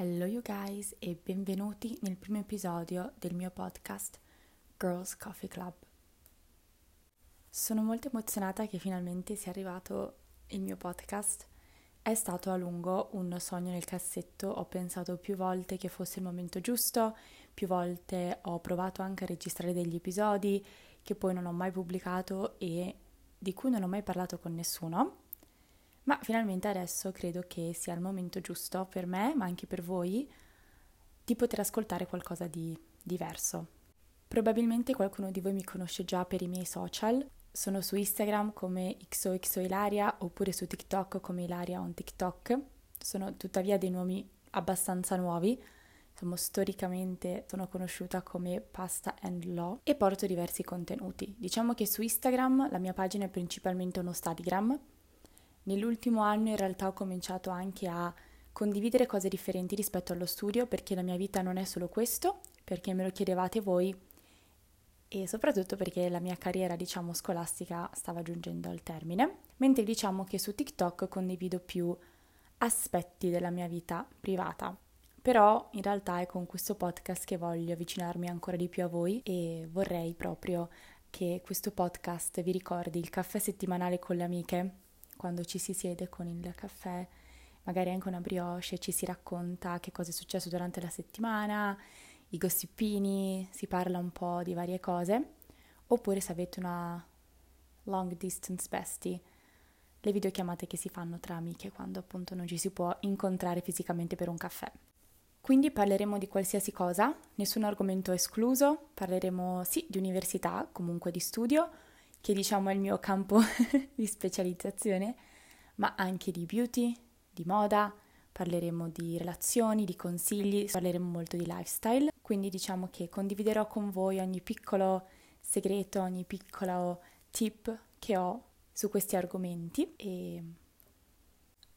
Hello you guys e benvenuti nel primo episodio del mio podcast Girls Coffee Club. Sono molto emozionata che finalmente sia arrivato il mio podcast. È stato a lungo un sogno nel cassetto, ho pensato più volte che fosse il momento giusto, più volte ho provato anche a registrare degli episodi che poi non ho mai pubblicato e di cui non ho mai parlato con nessuno ma finalmente adesso credo che sia il momento giusto per me, ma anche per voi, di poter ascoltare qualcosa di diverso. Probabilmente qualcuno di voi mi conosce già per i miei social, sono su Instagram come XOXOIlaria oppure su TikTok come Ilaria on TikTok. Sono tuttavia dei nomi abbastanza nuovi, insomma storicamente sono conosciuta come Pasta and Law e porto diversi contenuti. Diciamo che su Instagram la mia pagina è principalmente uno Stadigram, Nell'ultimo anno in realtà ho cominciato anche a condividere cose differenti rispetto allo studio perché la mia vita non è solo questo, perché me lo chiedevate voi e soprattutto perché la mia carriera, diciamo, scolastica stava giungendo al termine, mentre diciamo che su TikTok condivido più aspetti della mia vita privata. Però in realtà è con questo podcast che voglio avvicinarmi ancora di più a voi e vorrei proprio che questo podcast vi ricordi il caffè settimanale con le amiche quando ci si siede con il caffè, magari anche una brioche, ci si racconta che cosa è successo durante la settimana, i gossipini, si parla un po' di varie cose, oppure se avete una long distance bestie, le videochiamate che si fanno tra amiche quando appunto non ci si può incontrare fisicamente per un caffè. Quindi parleremo di qualsiasi cosa, nessun argomento escluso, parleremo sì di università, comunque di studio, che diciamo è il mio campo di specializzazione, ma anche di beauty, di moda, parleremo di relazioni, di consigli, parleremo molto di lifestyle, quindi diciamo che condividerò con voi ogni piccolo segreto, ogni piccolo tip che ho su questi argomenti e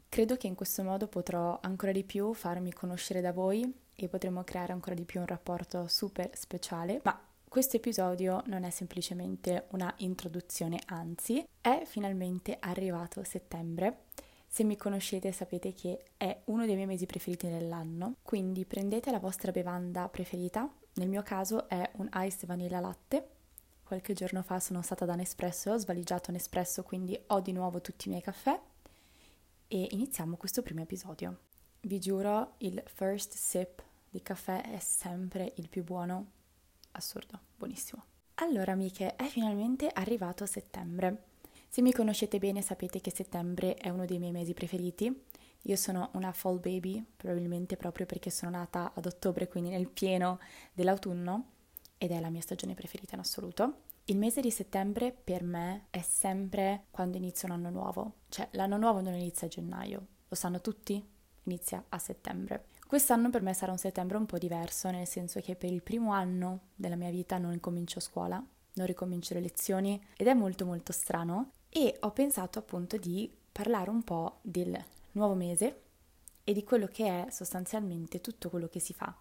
credo che in questo modo potrò ancora di più farmi conoscere da voi e potremo creare ancora di più un rapporto super speciale, ma questo episodio non è semplicemente una introduzione, anzi è finalmente arrivato settembre. Se mi conoscete sapete che è uno dei miei mesi preferiti dell'anno, quindi prendete la vostra bevanda preferita, nel mio caso è un ice vanilla latte. Qualche giorno fa sono stata da Nespresso, ho svaligiato Nespresso, quindi ho di nuovo tutti i miei caffè e iniziamo questo primo episodio. Vi giuro, il first sip di caffè è sempre il più buono assurdo, buonissimo. Allora amiche, è finalmente arrivato settembre. Se mi conoscete bene sapete che settembre è uno dei miei mesi preferiti. Io sono una fall baby, probabilmente proprio perché sono nata ad ottobre, quindi nel pieno dell'autunno, ed è la mia stagione preferita in assoluto. Il mese di settembre per me è sempre quando inizia un anno nuovo, cioè l'anno nuovo non inizia a gennaio, lo sanno tutti? Inizia a settembre. Quest'anno per me sarà un settembre un po' diverso, nel senso che per il primo anno della mia vita non incomincio scuola, non ricomincio le lezioni ed è molto molto strano e ho pensato appunto di parlare un po' del nuovo mese e di quello che è sostanzialmente tutto quello che si fa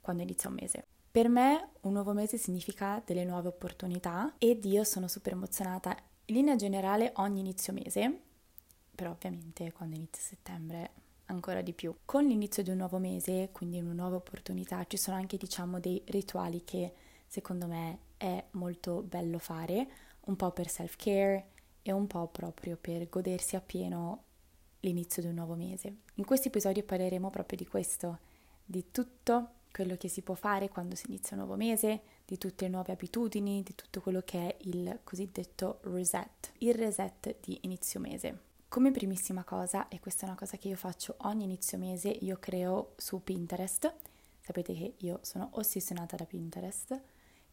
quando inizia un mese. Per me un nuovo mese significa delle nuove opportunità ed io sono super emozionata. In linea generale ogni inizio mese, però ovviamente quando inizia settembre ancora di più. Con l'inizio di un nuovo mese, quindi una nuova opportunità, ci sono anche diciamo dei rituali che secondo me è molto bello fare, un po' per self-care e un po' proprio per godersi appieno l'inizio di un nuovo mese. In questo episodio parleremo proprio di questo, di tutto quello che si può fare quando si inizia un nuovo mese, di tutte le nuove abitudini, di tutto quello che è il cosiddetto reset, il reset di inizio mese. Come primissima cosa, e questa è una cosa che io faccio ogni inizio mese, io creo su Pinterest, sapete che io sono ossessionata da Pinterest,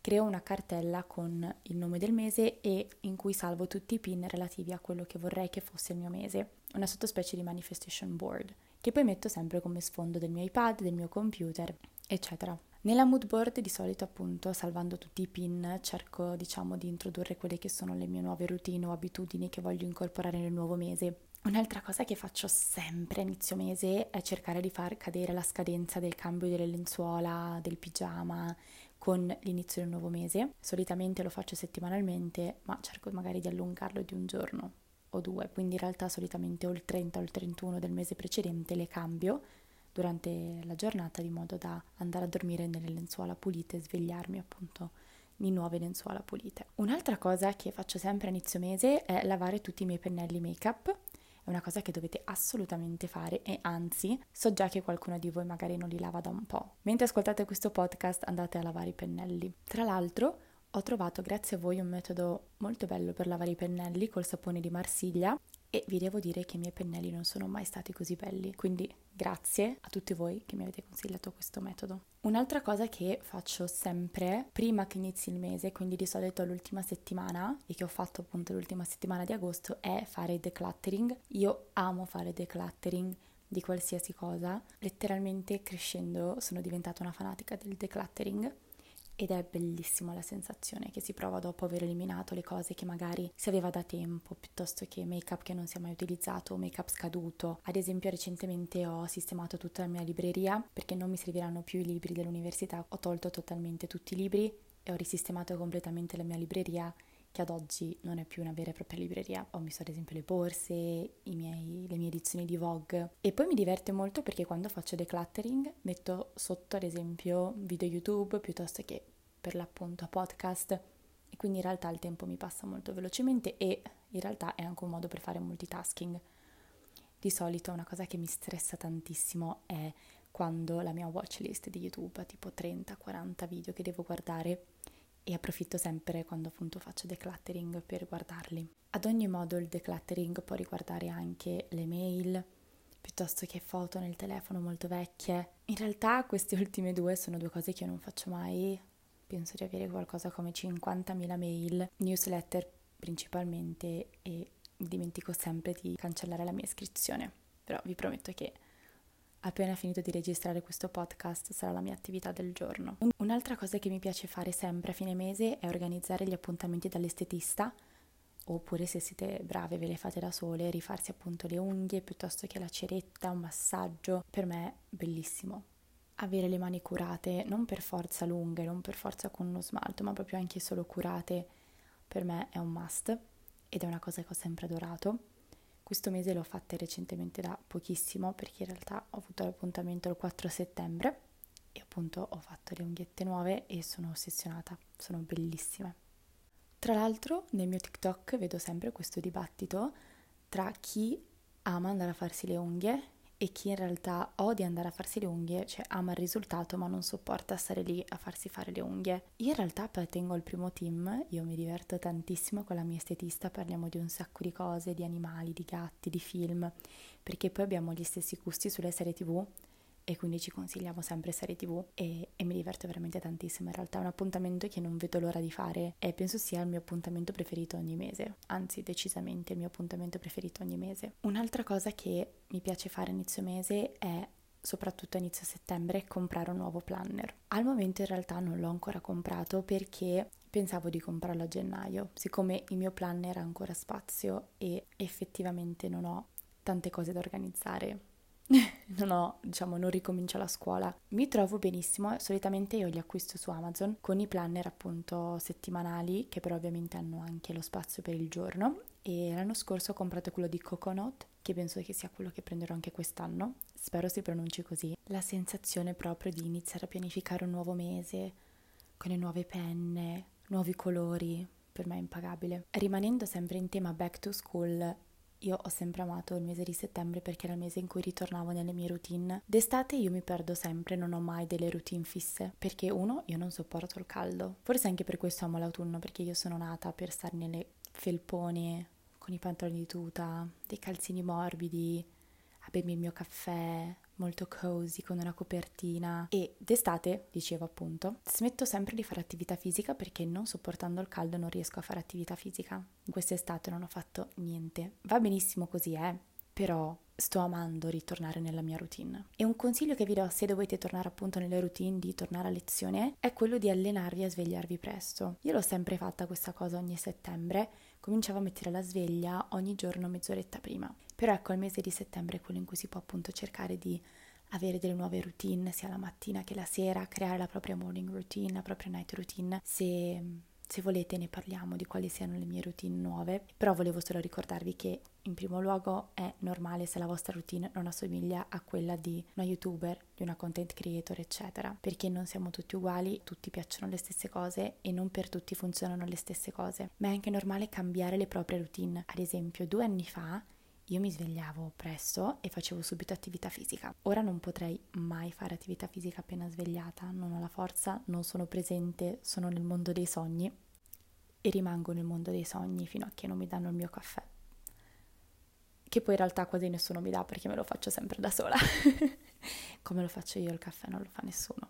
creo una cartella con il nome del mese e in cui salvo tutti i pin relativi a quello che vorrei che fosse il mio mese, una sottospecie di manifestation board, che poi metto sempre come sfondo del mio iPad, del mio computer, eccetera. Nella mood board di solito appunto salvando tutti i pin cerco diciamo di introdurre quelle che sono le mie nuove routine o abitudini che voglio incorporare nel nuovo mese. Un'altra cosa che faccio sempre a inizio mese è cercare di far cadere la scadenza del cambio delle lenzuola, del pigiama con l'inizio del nuovo mese. Solitamente lo faccio settimanalmente, ma cerco magari di allungarlo di un giorno o due, quindi in realtà solitamente o il 30 o il 31 del mese precedente le cambio durante la giornata di modo da andare a dormire nelle lenzuola pulite e svegliarmi appunto in nuove lenzuola pulite. Un'altra cosa che faccio sempre a inizio mese è lavare tutti i miei pennelli make up. È una cosa che dovete assolutamente fare e anzi so già che qualcuno di voi magari non li lava da un po'. Mentre ascoltate questo podcast andate a lavare i pennelli. Tra l'altro ho trovato grazie a voi un metodo molto bello per lavare i pennelli col sapone di Marsiglia e vi devo dire che i miei pennelli non sono mai stati così belli, quindi grazie a tutti voi che mi avete consigliato questo metodo. Un'altra cosa che faccio sempre prima che inizi il mese, quindi di solito l'ultima settimana e che ho fatto appunto l'ultima settimana di agosto è fare decluttering. Io amo fare decluttering di qualsiasi cosa, letteralmente crescendo sono diventata una fanatica del decluttering ed è bellissima la sensazione che si prova dopo aver eliminato le cose che magari si aveva da tempo, piuttosto che make-up che non si è mai utilizzato o make-up scaduto. Ad esempio recentemente ho sistemato tutta la mia libreria perché non mi serviranno più i libri dell'università, ho tolto totalmente tutti i libri e ho risistemato completamente la mia libreria che ad oggi non è più una vera e propria libreria. Ho messo ad esempio le borse, miei, le mie edizioni di Vogue e poi mi diverte molto perché quando faccio decluttering metto sotto ad esempio video YouTube piuttosto che per l'appunto podcast e quindi in realtà il tempo mi passa molto velocemente e in realtà è anche un modo per fare multitasking. Di solito una cosa che mi stressa tantissimo è quando la mia watchlist di YouTube ha tipo 30-40 video che devo guardare e approfitto sempre quando appunto faccio decluttering per guardarli. Ad ogni modo il decluttering può riguardare anche le mail, piuttosto che foto nel telefono molto vecchie. In realtà queste ultime due sono due cose che io non faccio mai. Penso di avere qualcosa come 50.000 mail, newsletter principalmente e dimentico sempre di cancellare la mia iscrizione. Però vi prometto che appena finito di registrare questo podcast sarà la mia attività del giorno. Un'altra cosa che mi piace fare sempre a fine mese è organizzare gli appuntamenti dall'estetista, oppure se siete brave ve le fate da sole, rifarsi appunto le unghie piuttosto che la ceretta, un massaggio. Per me è bellissimo. Avere le mani curate, non per forza lunghe, non per forza con uno smalto, ma proprio anche solo curate, per me è un must ed è una cosa che ho sempre adorato questo mese l'ho fatta recentemente da pochissimo perché in realtà ho avuto l'appuntamento il 4 settembre e appunto ho fatto le unghiette nuove e sono ossessionata, sono bellissime. Tra l'altro nel mio TikTok vedo sempre questo dibattito tra chi ama andare a farsi le unghie e chi in realtà odia andare a farsi le unghie, cioè ama il risultato ma non sopporta stare lì a farsi fare le unghie. Io in realtà appartengo al primo team, io mi diverto tantissimo con la mia estetista, parliamo di un sacco di cose, di animali, di gatti, di film, perché poi abbiamo gli stessi gusti sulle serie tv e quindi ci consigliamo sempre serie tv e, e, mi diverto veramente tantissimo. In realtà è un appuntamento che non vedo l'ora di fare e penso sia il mio appuntamento preferito ogni mese. Anzi decisamente il mio appuntamento preferito ogni mese. Un'altra cosa che mi piace fare inizio mese è soprattutto a inizio settembre comprare un nuovo planner. Al momento in realtà non l'ho ancora comprato perché pensavo di comprarlo a gennaio siccome il mio planner ha ancora spazio e effettivamente non ho tante cose da organizzare non ho, diciamo, non ricomincio la scuola. Mi trovo benissimo, solitamente io li acquisto su Amazon con i planner appunto settimanali che però ovviamente hanno anche lo spazio per il giorno e l'anno scorso ho comprato quello di Coconut che penso che sia quello che prenderò anche quest'anno. Spero si pronunci così. La sensazione proprio di iniziare a pianificare un nuovo mese con le nuove penne, nuovi colori, per me è impagabile. Rimanendo sempre in tema back to school, io ho sempre amato il mese di settembre perché era il mese in cui ritornavo nelle mie routine. D'estate io mi perdo sempre, non ho mai delle routine fisse, perché uno, io non sopporto il caldo. Forse anche per questo amo l'autunno, perché io sono nata per stare nelle felpone, con i pantaloni di tuta, dei calzini morbidi, a bermi il mio caffè, molto cozy con una copertina e d'estate, dicevo appunto, smetto sempre di fare attività fisica perché non sopportando il caldo non riesco a fare attività fisica. In quest'estate non ho fatto niente. Va benissimo così, eh, però sto amando ritornare nella mia routine. E un consiglio che vi do se dovete tornare appunto nelle routine di tornare a lezione è quello di allenarvi a svegliarvi presto. Io l'ho sempre fatta questa cosa ogni settembre, cominciavo a mettere la sveglia ogni giorno mezz'oretta prima. Però ecco, il mese di settembre è quello in cui si può appunto cercare di avere delle nuove routine, sia la mattina che la sera, creare la propria morning routine, la propria night routine. Se se volete ne parliamo di quali siano le mie routine nuove, però volevo solo ricordarvi che in primo luogo è normale se la vostra routine non assomiglia a quella di una youtuber, di una content creator, eccetera, perché non siamo tutti uguali, tutti piacciono le stesse cose e non per tutti funzionano le stesse cose, ma è anche normale cambiare le proprie routine. Ad esempio, due anni fa io mi svegliavo presto e facevo subito attività fisica. Ora non potrei mai fare attività fisica appena svegliata, non ho la forza, non sono presente, sono nel mondo dei sogni e rimango nel mondo dei sogni fino a che non mi danno il mio caffè. Che poi in realtà quasi nessuno mi dà perché me lo faccio sempre da sola. Come lo faccio io il caffè non lo fa nessuno.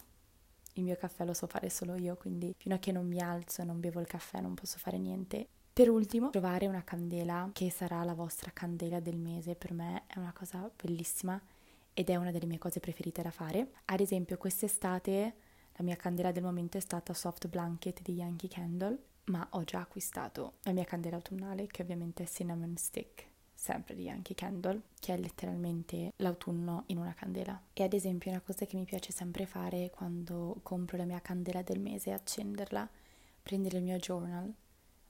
Il mio caffè lo so fare solo io, quindi fino a che non mi alzo e non bevo il caffè non posso fare niente per ultimo, trovare una candela che sarà la vostra candela del mese per me è una cosa bellissima ed è una delle mie cose preferite da fare. Ad esempio, quest'estate la mia candela del momento è stata Soft Blanket di Yankee Candle, ma ho già acquistato la mia candela autunnale che ovviamente è Cinnamon Stick sempre di Yankee Candle, che è letteralmente l'autunno in una candela. E ad esempio una cosa che mi piace sempre fare quando compro la mia candela del mese è accenderla, prendere il mio journal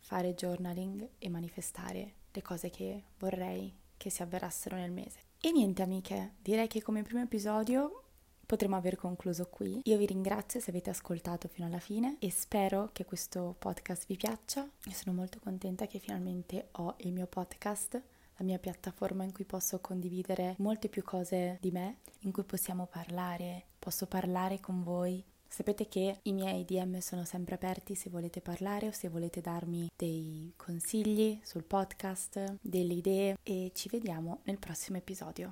fare journaling e manifestare le cose che vorrei che si avverassero nel mese. E niente amiche, direi che come primo episodio potremo aver concluso qui. Io vi ringrazio se avete ascoltato fino alla fine e spero che questo podcast vi piaccia. E sono molto contenta che finalmente ho il mio podcast, la mia piattaforma in cui posso condividere molte più cose di me, in cui possiamo parlare, posso parlare con voi Sapete che i miei DM sono sempre aperti se volete parlare o se volete darmi dei consigli sul podcast, delle idee e ci vediamo nel prossimo episodio.